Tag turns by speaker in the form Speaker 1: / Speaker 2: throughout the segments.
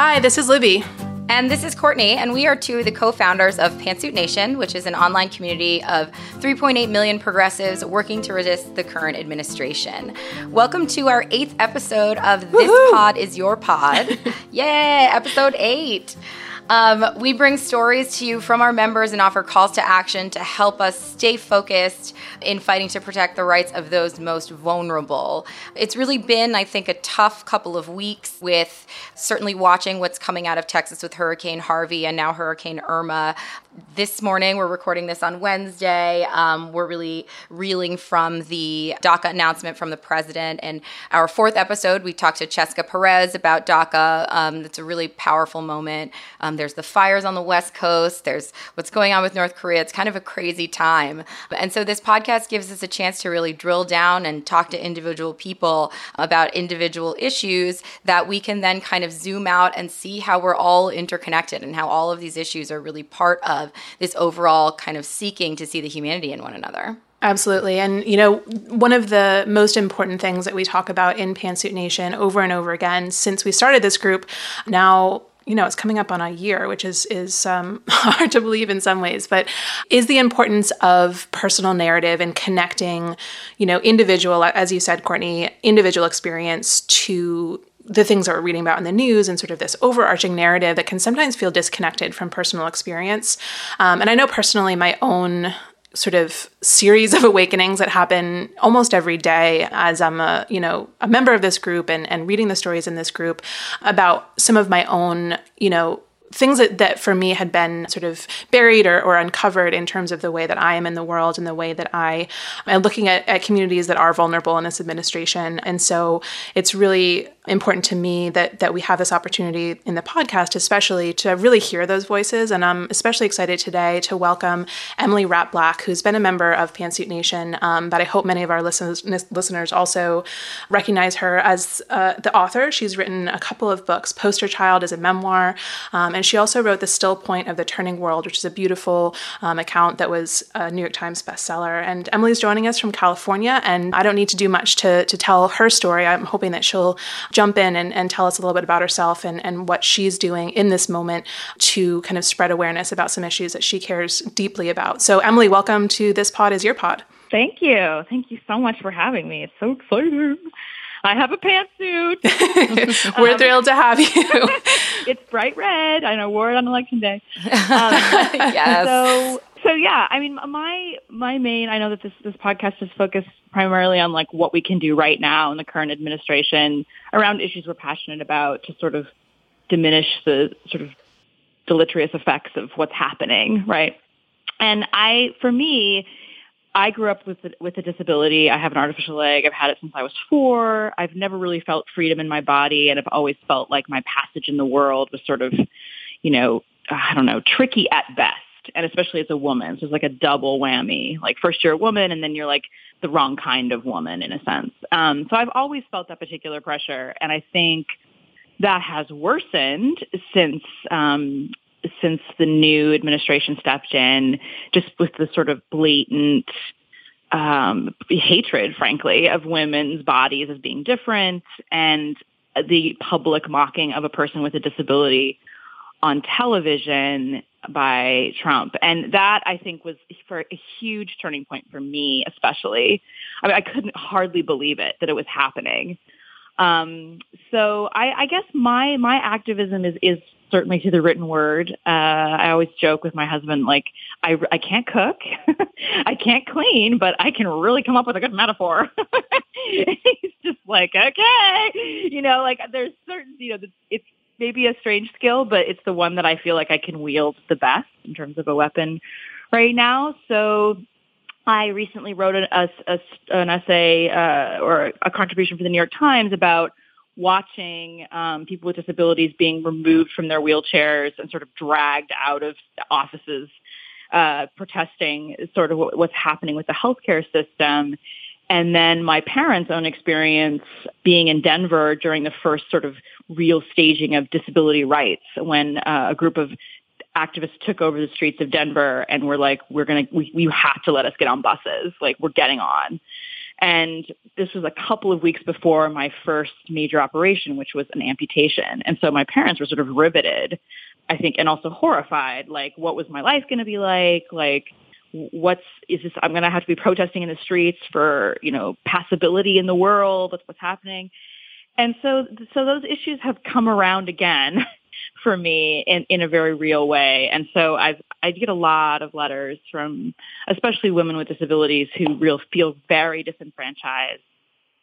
Speaker 1: Hi, this is Libby.
Speaker 2: And this is Courtney, and we are two of the co founders of Pantsuit Nation, which is an online community of 3.8 million progressives working to resist the current administration. Welcome to our eighth episode of This Woo-hoo! Pod is Your Pod. Yay, episode eight. Um, we bring stories to you from our members and offer calls to action to help us stay focused in fighting to protect the rights of those most vulnerable. It's really been, I think, a tough couple of weeks with certainly watching what's coming out of Texas with Hurricane Harvey and now Hurricane Irma this morning, we're recording this on Wednesday. Um, we're really reeling from the DACA announcement from the president. And our fourth episode, we talked to Cheska Perez about DACA. Um, it's a really powerful moment. Um, there's the fires on the West Coast, there's what's going on with North Korea. It's kind of a crazy time. And so this podcast gives us a chance to really drill down and talk to individual people about individual issues that we can then kind of zoom out and see how we're all interconnected and how all of these issues are really part of of this overall kind of seeking to see the humanity in one another.
Speaker 1: Absolutely. And, you know, one of the most important things that we talk about in Pantsuit Nation over and over again since we started this group, now you know it's coming up on a year which is is um, hard to believe in some ways but is the importance of personal narrative and connecting you know individual as you said courtney individual experience to the things that we're reading about in the news and sort of this overarching narrative that can sometimes feel disconnected from personal experience. Um, and I know personally my own sort of series of awakenings that happen almost every day as I'm a, you know, a member of this group and, and reading the stories in this group about some of my own, you know, things that, that for me had been sort of buried or, or uncovered in terms of the way that I am in the world and the way that I am looking at, at communities that are vulnerable in this administration. And so it's really important to me that that we have this opportunity in the podcast, especially to really hear those voices. And I'm especially excited today to welcome Emily Rapp Black, who's been a member of Pantsuit Nation, um, but I hope many of our listeners listeners also recognize her as uh, the author. She's written a couple of books. Poster Child is a memoir, um, and she also wrote The Still Point of the Turning World, which is a beautiful um, account that was a New York Times bestseller. And Emily's joining us from California, and I don't need to do much to to tell her story. I'm hoping that she'll jump in and, and tell us a little bit about herself and, and what she's doing in this moment to kind of spread awareness about some issues that she cares deeply about. So, Emily, welcome to This Pod is Your Pod.
Speaker 3: Thank you. Thank you so much for having me. It's so exciting. I have a pantsuit.
Speaker 1: We're um, thrilled to have you.
Speaker 3: it's bright red. I know, wore it on election day. Um,
Speaker 2: yes.
Speaker 3: So, so yeah. I mean, my my main. I know that this this podcast is focused primarily on like what we can do right now in the current administration around issues we're passionate about to sort of diminish the sort of deleterious effects of what's happening, right? And I, for me, I grew up with with a disability. I have an artificial leg. I've had it since I was four. I've never really felt freedom in my body, and I've always felt like my passage in the world was sort of, you know, I don't know, tricky at best and especially as a woman. So it's like a double whammy. Like first you're a woman and then you're like the wrong kind of woman in a sense. Um, so I've always felt that particular pressure. And I think that has worsened since um, since the new administration stepped in, just with the sort of blatant um, hatred, frankly, of women's bodies as being different and the public mocking of a person with a disability on television by Trump. And that I think was for a huge turning point for me, especially. I mean, I couldn't hardly believe it that it was happening. Um, so I, I guess my, my activism is, is certainly to the written word. Uh, I always joke with my husband, like, I, I can't cook, I can't clean, but I can really come up with a good metaphor. He's just like, okay, you know, like there's certain, you know, it's maybe a strange skill, but it's the one that I feel like I can wield the best in terms of a weapon right now. So I recently wrote an, a, a, an essay uh, or a contribution for the New York Times about watching um, people with disabilities being removed from their wheelchairs and sort of dragged out of offices, uh, protesting sort of what's happening with the healthcare system. And then my parents' own experience being in Denver during the first sort of real staging of disability rights when uh, a group of activists took over the streets of Denver and were like, we're going to, we, you have to let us get on buses. Like we're getting on. And this was a couple of weeks before my first major operation, which was an amputation. And so my parents were sort of riveted, I think, and also horrified. Like, what was my life going to be like? Like, what's is this? I'm going to have to be protesting in the streets for you know passability in the world. What's what's happening? And so, so those issues have come around again for me in, in a very real way. And so I've, I get a lot of letters from especially women with disabilities who real feel very disenfranchised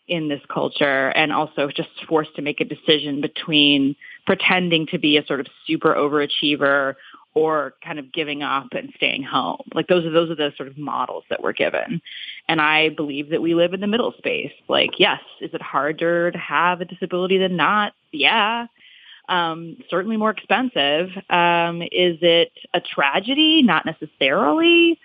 Speaker 3: in this culture and also just forced to make a decision between pretending to be a sort of super overachiever or kind of giving up and staying home. Like those are those are the sort of models that we're given. And I believe that we live in the middle space. Like, yes, is it harder to have a disability than not? Yeah um, certainly more expensive. Um, is it a tragedy? Not necessarily.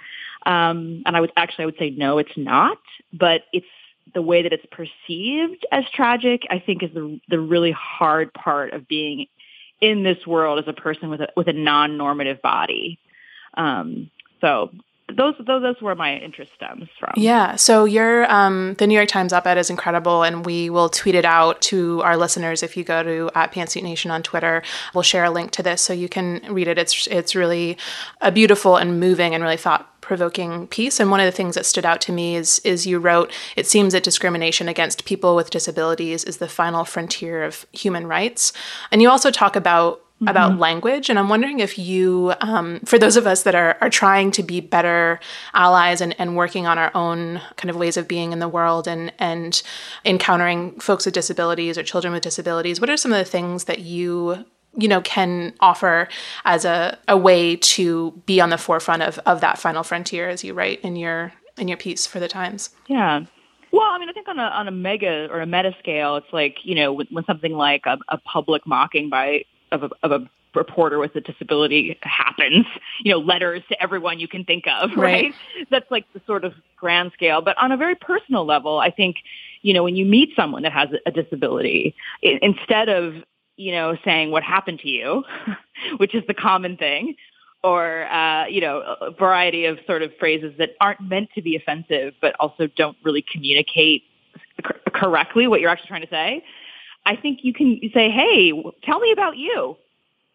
Speaker 3: Um, and I would actually I would say no, it's not. But it's the way that it's perceived as tragic. I think is the the really hard part of being in this world as a person with a with a non-normative body. Um, so those, those those where my interest stems from.
Speaker 1: Yeah. So your um, the New York Times op-ed is incredible, and we will tweet it out to our listeners. If you go to at Pantsuit Nation on Twitter, we'll share a link to this so you can read it. It's it's really a beautiful and moving and really thought provoking piece and one of the things that stood out to me is is you wrote it seems that discrimination against people with disabilities is the final frontier of human rights and you also talk about mm-hmm. about language. And I'm wondering if you, um, for those of us that are, are trying to be better allies and, and working on our own kind of ways of being in the world and, and encountering folks with disabilities or children with disabilities, what are some of the things that you you know can offer as a, a way to be on the forefront of, of that final frontier as you write in your in your piece for the times
Speaker 3: yeah well, I mean, I think on a on a mega or a meta scale, it's like you know when, when something like a, a public mocking by of a, of a reporter with a disability happens, you know, letters to everyone you can think of, right? right? That's like the sort of grand scale. But on a very personal level, I think, you know, when you meet someone that has a disability, it, instead of, you know, saying what happened to you, which is the common thing, or, uh, you know, a variety of sort of phrases that aren't meant to be offensive, but also don't really communicate correctly what you're actually trying to say. I think you can say, "Hey, tell me about you."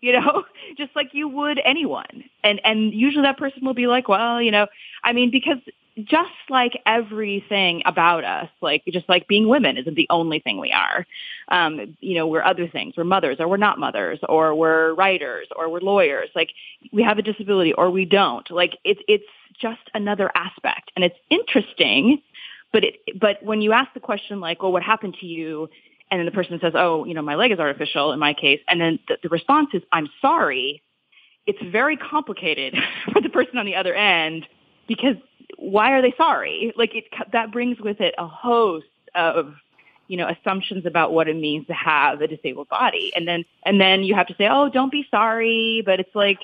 Speaker 3: You know, just like you would anyone. And and usually that person will be like, "Well, you know, I mean because just like everything about us, like just like being women isn't the only thing we are. Um, you know, we're other things. We're mothers or we're not mothers or we're writers or we're lawyers. Like we have a disability or we don't. Like it's it's just another aspect. And it's interesting, but it but when you ask the question like, well, what happened to you? and then the person says, oh, you know, my leg is artificial in my case, and then the, the response is, I'm sorry, it's very complicated for the person on the other end because why are they sorry? Like it, that brings with it a host of, you know, assumptions about what it means to have a disabled body. And then, and then you have to say, oh, don't be sorry. But it's like,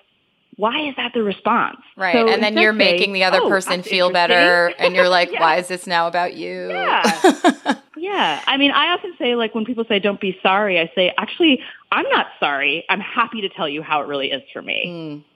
Speaker 3: why is that the response?
Speaker 2: Right. So and then you're making the other oh, person feel better. And you're like, yeah. why is this now about you?
Speaker 3: Yeah. yeah. I mean, I often say, like, when people say, don't be sorry, I say, actually, I'm not sorry. I'm happy to tell you how it really is for me. Mm.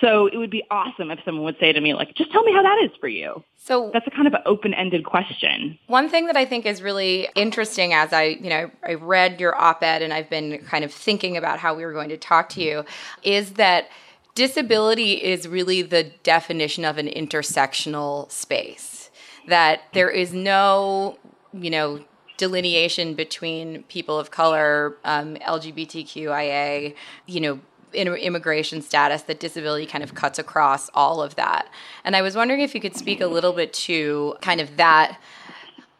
Speaker 3: So it would be awesome if someone would say to me, like, just tell me how that is for you. So that's a kind of an open-ended question.
Speaker 2: One thing that I think is really interesting as I, you know, I read your op-ed and I've been kind of thinking about how we were going to talk to you is that – disability is really the definition of an intersectional space that there is no you know delineation between people of color um, lgbtqia you know immigration status that disability kind of cuts across all of that and i was wondering if you could speak a little bit to kind of that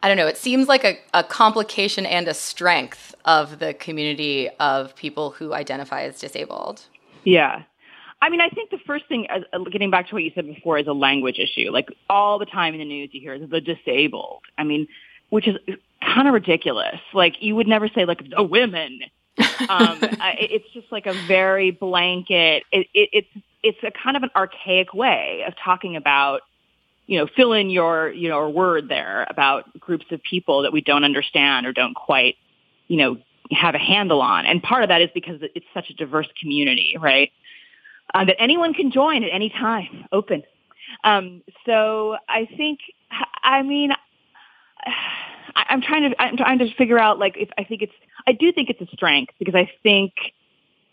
Speaker 2: i don't know it seems like a, a complication and a strength of the community of people who identify as disabled
Speaker 3: yeah I mean, I think the first thing, uh, getting back to what you said before, is a language issue. Like all the time in the news, you hear the disabled. I mean, which is kind of ridiculous. Like you would never say like the women. Um, it's just like a very blanket. It, it, it's it's a kind of an archaic way of talking about, you know, fill in your you know word there about groups of people that we don't understand or don't quite, you know, have a handle on. And part of that is because it's such a diverse community, right? uh, that anyone can join at any time, open. Um, so I think, I mean, I'm trying to I'm trying to figure out like if I think it's I do think it's a strength because I think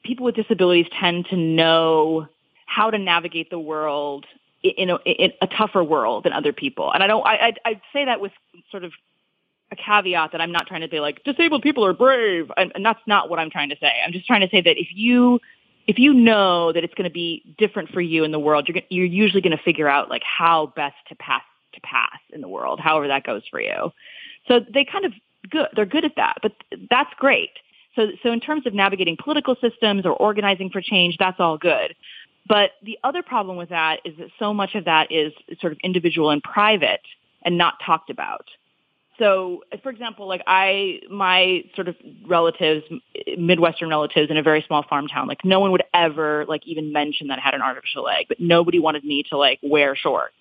Speaker 3: people with disabilities tend to know how to navigate the world in a, in a tougher world than other people. And I don't I I I'd say that with sort of a caveat that I'm not trying to say like disabled people are brave and, and that's not what I'm trying to say. I'm just trying to say that if you if you know that it's going to be different for you in the world, you're you're usually going to figure out like how best to pass to pass in the world, however that goes for you. So they kind of good. They're good at that, but that's great. So, so in terms of navigating political systems or organizing for change, that's all good. But the other problem with that is that so much of that is sort of individual and private and not talked about. So, for example, like I, my sort of relatives, Midwestern relatives in a very small farm town, like no one would ever like even mention that I had an artificial leg, but nobody wanted me to like wear shorts.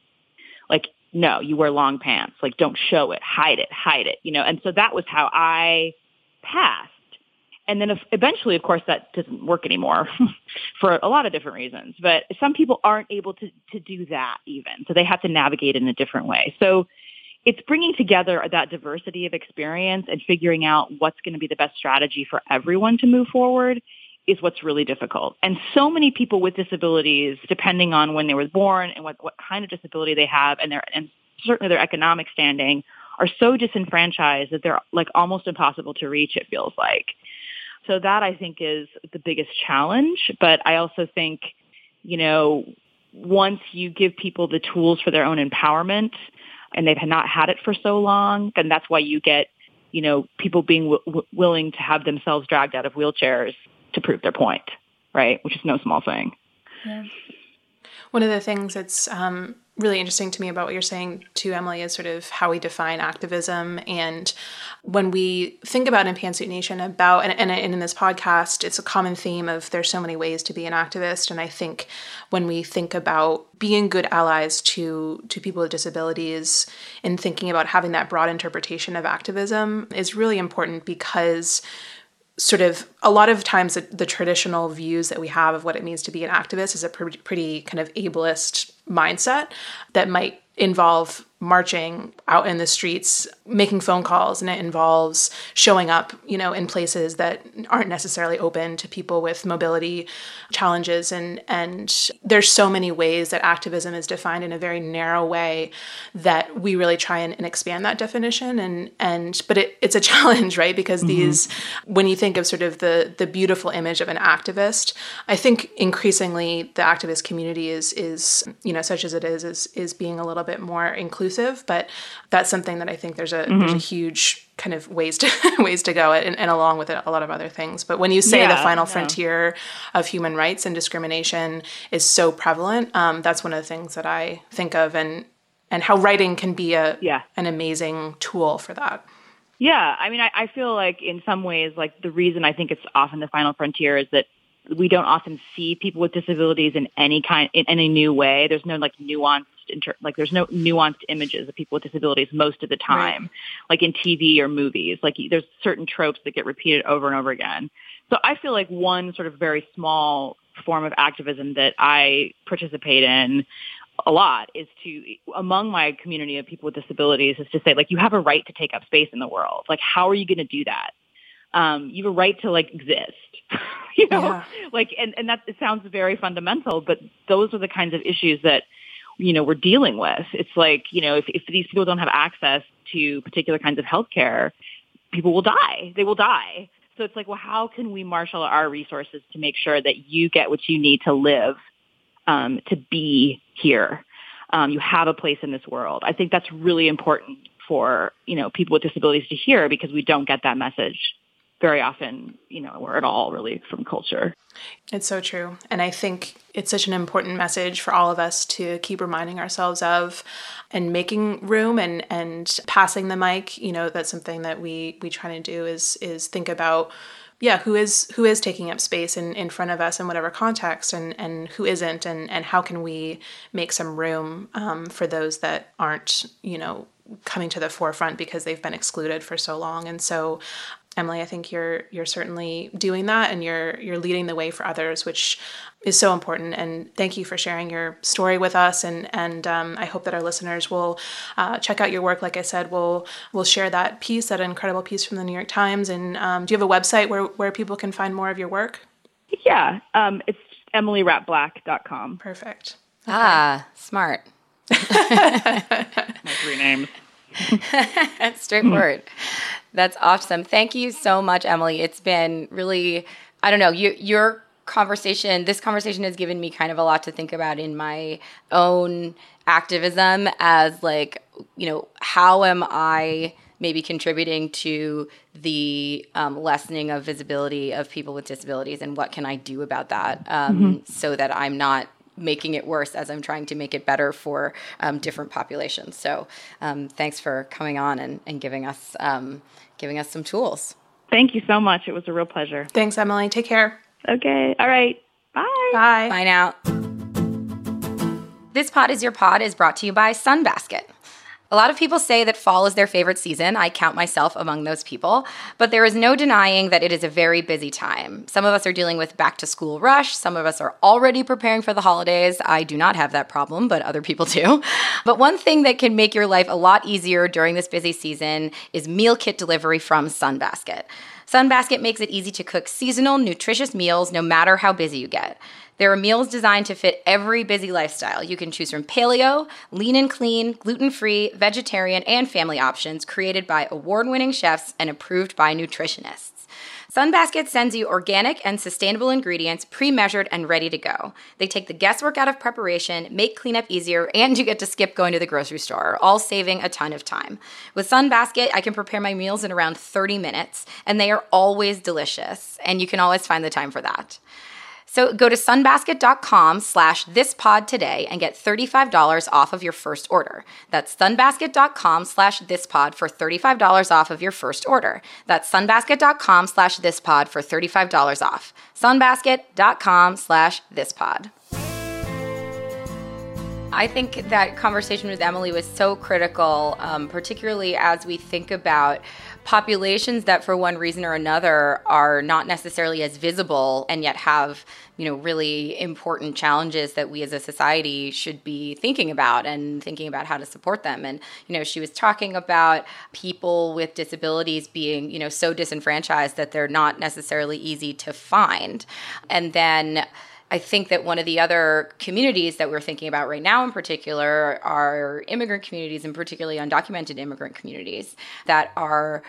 Speaker 3: Like no, you wear long pants. Like, don't show it, hide it, hide it, you know? And so that was how I passed. And then eventually, of course, that doesn't work anymore for a lot of different reasons. But some people aren't able to, to do that even. So they have to navigate in a different way. So it's bringing together that diversity of experience and figuring out what's going to be the best strategy for everyone to move forward is what's really difficult. And so many people with disabilities, depending on when they were born and what, what kind of disability they have and their, and certainly their economic standing are so disenfranchised that they're like almost impossible to reach, it feels like. So that I think is the biggest challenge. But I also think, you know, once you give people the tools for their own empowerment and they've not had it for so long, then that's why you get, you know, people being w- willing to have themselves dragged out of wheelchairs to prove their point, right? Which is no small thing.
Speaker 1: Yeah. One of the things that's um, really interesting to me about what you're saying to Emily is sort of how we define activism. And when we think about in Pantsuit Nation about, and, and, and in this podcast, it's a common theme of there's so many ways to be an activist. And I think when we think about being good allies to, to people with disabilities and thinking about having that broad interpretation of activism is really important because sort of a lot of times the, the, traditional views that we have of what it means to be an activist is a pretty, pretty kind of ableist mindset that might involve marching out in the streets, making phone calls, and it involves showing up, you know, in places that aren't necessarily open to people with mobility challenges. And and there's so many ways that activism is defined in a very narrow way that we really try and, and expand that definition. And and but it, it's a challenge, right? Because mm-hmm. these when you think of sort of the the beautiful image of an activist, I think increasingly the activist community is is, you know, such as it is, is is being a little bit more inclusive inclusive, but that's something that I think there's a mm-hmm. there's a huge kind of ways to ways to go and, and along with it a lot of other things. But when you say yeah, the final frontier of human rights and discrimination is so prevalent, um, that's one of the things that I think of and and how writing can be a yeah. an amazing tool for that.
Speaker 3: Yeah, I mean, I, I feel like in some ways, like the reason I think it's often the final frontier is that we don't often see people with disabilities in any kind in any new way. There's no like nuance inter- like there's no nuanced images of people with disabilities most of the time, right. like in TV or movies. Like there's certain tropes that get repeated over and over again. So I feel like one sort of very small form of activism that I participate in a lot is to among my community of people with disabilities is to say like you have a right to take up space in the world. Like how are you going to do that? Um, you have a right to like exist. you know, yeah. like and and that it sounds very fundamental, but those are the kinds of issues that you know, we're dealing with. It's like, you know, if, if these people don't have access to particular kinds of healthcare, people will die. They will die. So it's like, well, how can we marshal our resources to make sure that you get what you need to live, um, to be here? Um, you have a place in this world. I think that's really important for, you know, people with disabilities to hear because we don't get that message very often, you know, or at all really from culture.
Speaker 1: It's so true. And I think it's such an important message for all of us to keep reminding ourselves of and making room and and passing the mic, you know, that's something that we we try to do is is think about yeah who is who is taking up space in, in front of us in whatever context and and who isn't and and how can we make some room um, for those that aren't you know coming to the forefront because they've been excluded for so long and so Emily, I think you're you're certainly doing that and you're you're leading the way for others, which is so important. And thank you for sharing your story with us. And and um, I hope that our listeners will uh, check out your work. Like I said, we'll we'll share that piece, that incredible piece from the New York Times. And um, do you have a website where where people can find more of your work?
Speaker 3: Yeah, um, it's emilyrappblack.com.
Speaker 1: Perfect.
Speaker 2: Okay. Ah, smart.
Speaker 3: My three names.
Speaker 2: Straightforward. That's awesome. Thank you so much, Emily. It's been really, I don't know, you, your conversation, this conversation has given me kind of a lot to think about in my own activism as like, you know, how am I maybe contributing to the um, lessening of visibility of people with disabilities and what can I do about that um, mm-hmm. so that I'm not making it worse as I'm trying to make it better for um, different populations. So um, thanks for coming on and, and giving us um, giving us some tools.
Speaker 3: Thank you so much. It was a real pleasure.
Speaker 1: Thanks, Emily. Take care.
Speaker 3: Okay. All right. Bye.
Speaker 1: Bye.
Speaker 2: Bye now. This Pod is Your Pod is brought to you by Sunbasket. A lot of people say that fall is their favorite season. I count myself among those people. But there is no denying that it is a very busy time. Some of us are dealing with back to school rush. Some of us are already preparing for the holidays. I do not have that problem, but other people do. But one thing that can make your life a lot easier during this busy season is meal kit delivery from Sunbasket. Sunbasket makes it easy to cook seasonal, nutritious meals no matter how busy you get. There are meals designed to fit every busy lifestyle. You can choose from paleo, lean and clean, gluten free, vegetarian, and family options created by award winning chefs and approved by nutritionists. Sunbasket sends you organic and sustainable ingredients pre measured and ready to go. They take the guesswork out of preparation, make cleanup easier, and you get to skip going to the grocery store, all saving a ton of time. With Sunbasket, I can prepare my meals in around 30 minutes, and they are always delicious, and you can always find the time for that. So go to sunbasket.com slash thispod today and get $35 off of your first order. That's sunbasket.com slash thispod for $35 off of your first order. That's sunbasket.com slash thispod for $35 off. sunbasket.com slash thispod. I think that conversation with Emily was so critical, um, particularly as we think about populations that, for one reason or another, are not necessarily as visible and yet have you know really important challenges that we as a society should be thinking about and thinking about how to support them. And you know she was talking about people with disabilities being you know so disenfranchised that they're not necessarily easy to find. And then I think that one of the other communities that we're thinking about right now, in particular, are immigrant communities, and particularly undocumented immigrant communities that are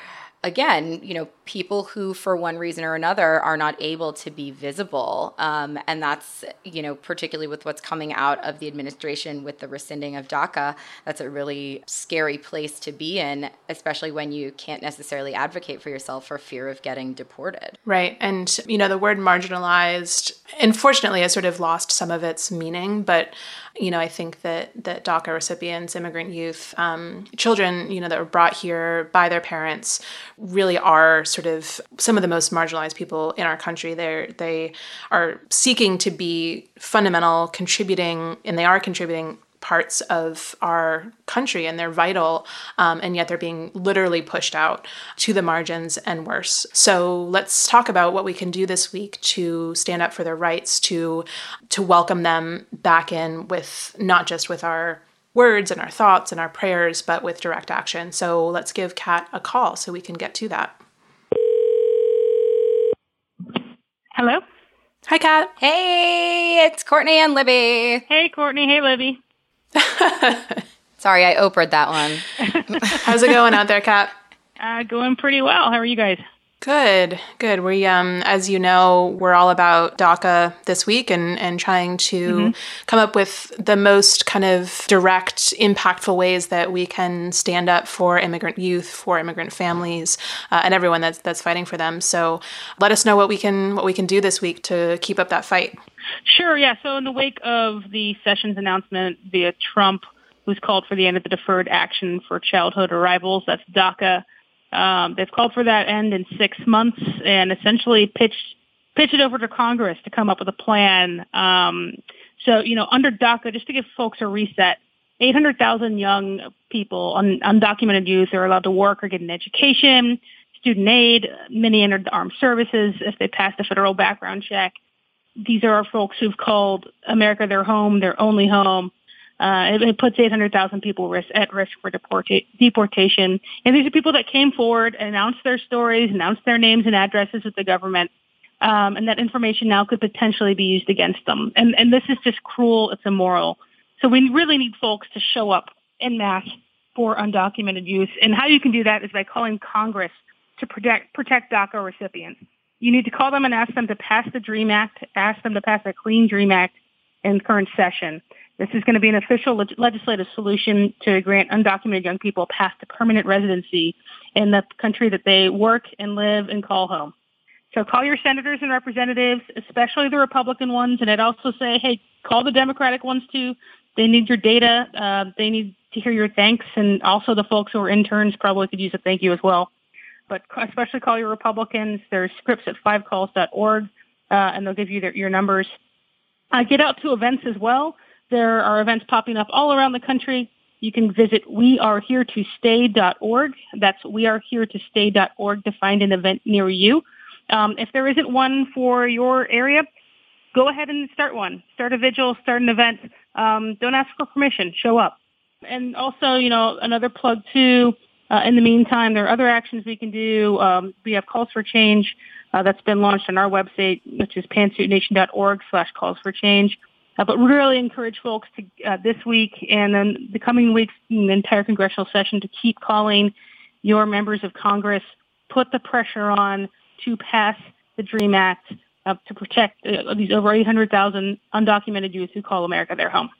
Speaker 2: again, you know, people who, for one reason or another, are not able to be visible. Um, and that's, you know, particularly with what's coming out of the administration with the rescinding of DACA, that's a really scary place to be in, especially when you can't necessarily advocate for yourself for fear of getting deported.
Speaker 1: Right. And, you know, the word marginalized, unfortunately, has sort of lost some of its meaning, but you know, I think that that DACA recipients, immigrant youth, um, children, you know, that were brought here by their parents, really are sort of some of the most marginalized people in our country. They're, they are seeking to be fundamental, contributing, and they are contributing parts of our country and they're vital, um, and yet they're being literally pushed out to the margins and worse. So let's talk about what we can do this week to stand up for their rights, to to welcome them back in with not just with our words and our thoughts and our prayers, but with direct action. So let's give Kat a call so we can get to that.
Speaker 3: Hello.
Speaker 1: Hi, Kat.
Speaker 2: Hey, it's Courtney and Libby.
Speaker 3: Hey, Courtney. Hey, Libby.
Speaker 2: Sorry, I Oprah'd that one.
Speaker 1: How's it going out there, Kat?
Speaker 3: Uh, going pretty well. How are you guys?
Speaker 1: Good, good. We, um, as you know, we're all about DACA this week and, and trying to mm-hmm. come up with the most kind of direct, impactful ways that we can stand up for immigrant youth, for immigrant families, uh, and everyone that's that's fighting for them. So, let us know what we can what we can do this week to keep up that fight.
Speaker 3: Sure. Yeah. So, in the wake of the Sessions announcement via Trump, who's called for the end of the deferred action for childhood arrivals, that's DACA um, they've called for that end in six months and essentially pitched pitch it over to Congress to come up with a plan. Um, so, you know, under DACA, just to give folks a reset, 800,000 young people, un- undocumented youth, are allowed to work or get an education,
Speaker 4: student aid. Many entered the armed services if they pass a federal background check. These are our folks who've called America their home, their only home. Uh, it, it, puts 800,000 people risk, at risk for deporta- deportation. And these are people that came forward, announced their stories, announced their names and addresses with the government. Um, and that information now could potentially be used against them. And, and this is just cruel. It's immoral. So we really need folks to show up in mass for undocumented youth. And how you can do that is by calling Congress to protect, protect DACA recipients. You need to call them and ask them to pass the DREAM Act, ask them to pass a Clean DREAM Act in current session. This is going to be an official leg- legislative solution to grant undocumented young people a path to permanent residency in the country that they work and live and call home. So call your senators and representatives, especially the Republican ones, and I'd also say, hey, call the Democratic ones too. They need your data. Uh, they need to hear your thanks, and also the folks who are interns probably could use a thank you as well. But especially call your Republicans. There's scripts at fivecalls.org, uh, and they'll give you their, your numbers. Uh, get out to events as well. There are events popping up all around the country. You can visit weareheretostay.org. That's weareheretostay.org to find an event near you. Um, if there isn't one for your area, go ahead and start one. Start a vigil, start an event. Um, don't ask for permission. Show up. And also, you know, another plug too. Uh, in the meantime, there are other actions we can do. Um, we have calls for change uh, that's been launched on our website, which is pantsuitnation.org slash calls for change. Uh, but really encourage folks to uh, this week and then the coming weeks in the entire congressional session to keep calling your members of Congress, put the pressure on to pass the DREAM Act uh, to protect uh, these over 800,000 undocumented youth who call America their home.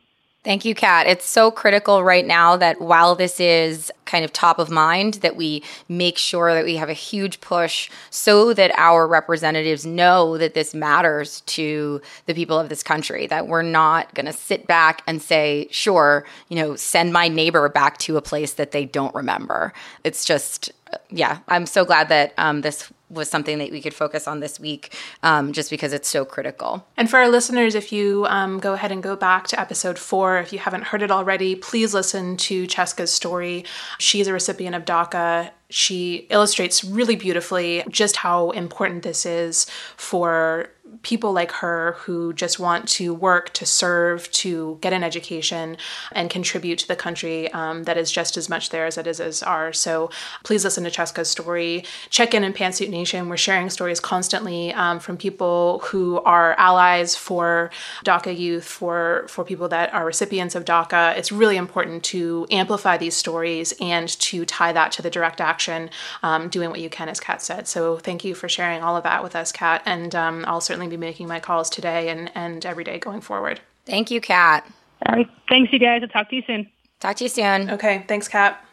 Speaker 2: Thank you, Kat. It's so critical right now that while this is kind of top of mind, that we make sure that we have a huge push so that our representatives know that this matters to the people of this country, that we're not going to sit back and say, sure, you know, send my neighbor back to a place that they don't remember. It's just, yeah, I'm so glad that um, this was something that we could focus on this week um, just because it's so critical.
Speaker 1: And for our listeners, if you um, go ahead and go back to episode four, if you haven't heard it already, please listen to Cheska's story. She's a recipient of DACA she illustrates really beautifully just how important this is for people like her who just want to work, to serve, to get an education, and contribute to the country um, that is just as much theirs as it is as ours. So please listen to Cheska's story. Check in in Pantsuit Nation. We're sharing stories constantly um, from people who are allies for DACA youth, for for people that are recipients of DACA. It's really important to amplify these stories and to tie that to the direct action, um, doing what you can, as Kat said. So thank you for sharing all of that with us, Kat. And um, I'll certainly be making my calls today and, and every day going forward.
Speaker 2: Thank you, Kat.
Speaker 4: All right. Thanks, you guys. I'll talk to you soon.
Speaker 2: Talk to you soon.
Speaker 1: Okay. Thanks, Kat.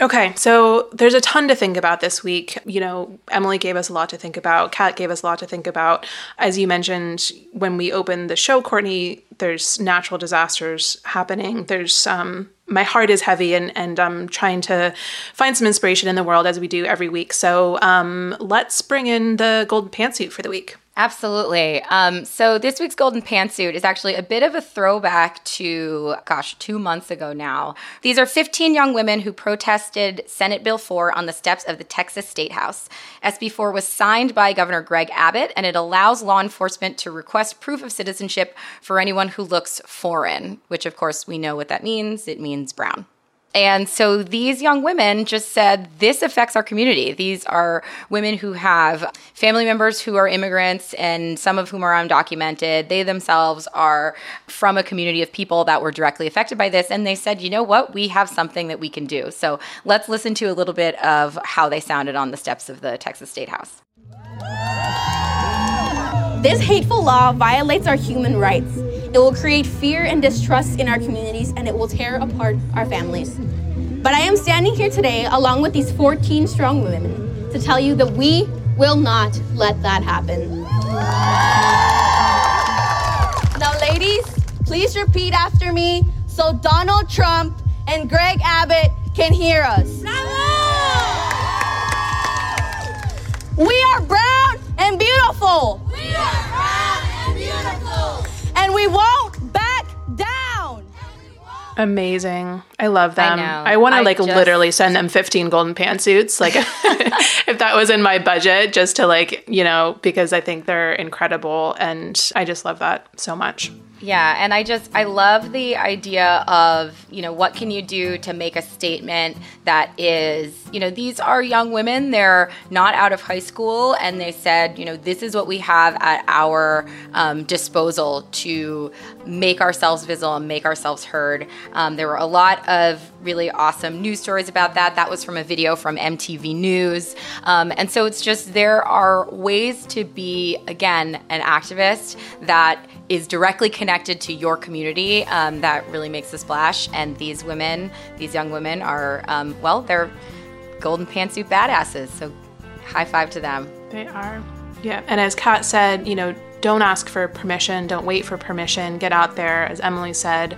Speaker 1: Okay, so there's a ton to think about this week. You know, Emily gave us a lot to think about. Kat gave us a lot to think about. As you mentioned when we opened the show, Courtney, there's natural disasters happening. There's um, my heart is heavy, and and I'm trying to find some inspiration in the world as we do every week. So um, let's bring in the golden pantsuit for the week.
Speaker 2: Absolutely. Um, so this week's golden pantsuit is actually a bit of a throwback to, gosh, two months ago now. These are 15 young women who protested Senate Bill 4 on the steps of the Texas State House. SB 4 was signed by Governor Greg Abbott, and it allows law enforcement to request proof of citizenship for anyone who looks foreign, which of course we know what that means. It means brown. And so these young women just said, This affects our community. These are women who have family members who are immigrants and some of whom are undocumented. They themselves are from a community of people that were directly affected by this. And they said, You know what? We have something that we can do. So let's listen to a little bit of how they sounded on the steps of the Texas State House.
Speaker 5: This hateful law violates our human rights. It will create fear and distrust in our communities and it will tear apart our families. But I am standing here today along with these 14 strong women to tell you that we will not let that happen. Now, ladies, please repeat after me so Donald Trump and Greg Abbott can hear us. We are brown and beautiful.
Speaker 6: We
Speaker 5: won't back down.
Speaker 1: Amazing. I love them.
Speaker 2: know.
Speaker 1: I, want to like
Speaker 2: just-
Speaker 1: literally send them 15 golden pantsuits. Like if that was in my budget, just to like, you know, because I think they're incredible and I just love that so much.
Speaker 2: Yeah, and I just I love the idea of, you know, what can you do to make a statement that is, you know, these are young women, they're not out of high school and they said, you know, this is what we have at our um, disposal to make ourselves visible and make ourselves heard. Um, there were a lot of really awesome news stories about that. That was from a video from MTV News. Um, and so it's just there are ways to be, again, an activist that is directly connected to your community um, that really makes a splash. And these women, these young women, are, um, well, they're golden pantsuit badasses. So high five to them.
Speaker 1: They are. Yeah. And as Kat said, you know, don't ask for permission, don't wait for permission, get out there, as Emily said.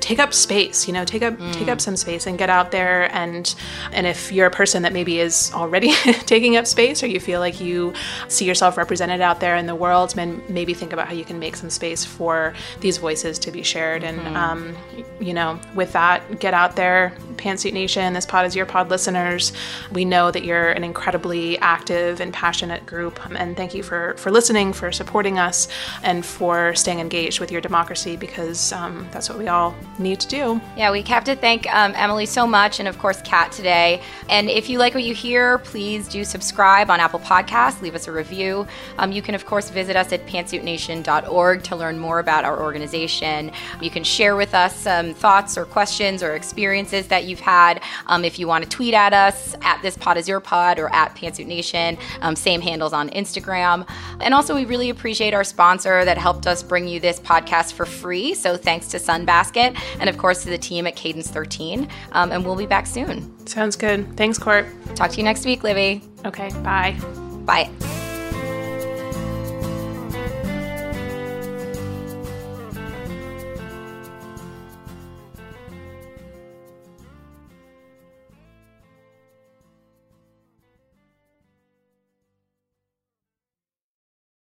Speaker 1: Take up space, you know, take up take up some space and get out there. And and if you're a person that maybe is already taking up space or you feel like you see yourself represented out there in the world, then maybe think about how you can make some space for these voices to be shared. And um, you know, with that, get out there, Pantsuit Nation, this pod is your pod listeners. We know that you're an incredibly active and passionate group, and thank you for for listening, for supporting us, and for staying engaged with your democracy because um, that's what we all need to do.
Speaker 2: Yeah, we have to thank um, Emily so much, and of course, Kat today. And if you like what you hear, please do subscribe on Apple Podcasts, leave us a review. Um, you can, of course, visit us at pantsuitnation.org to learn more about our organization. You can share with us some thoughts or questions or experiences that you've had. Um, if you want to tweet at us, at this pod is your pod or at Pantsuit Nation, um, same handles on Instagram. And also, we really appreciate our sponsor that helped us bring you this podcast for free. So thanks to Sunbasket and, of course, to the team at Cadence 13. Um, and we'll be back soon.
Speaker 1: Sounds good. Thanks, Court.
Speaker 2: Talk to you next week, Libby.
Speaker 1: Okay, bye.
Speaker 2: Bye.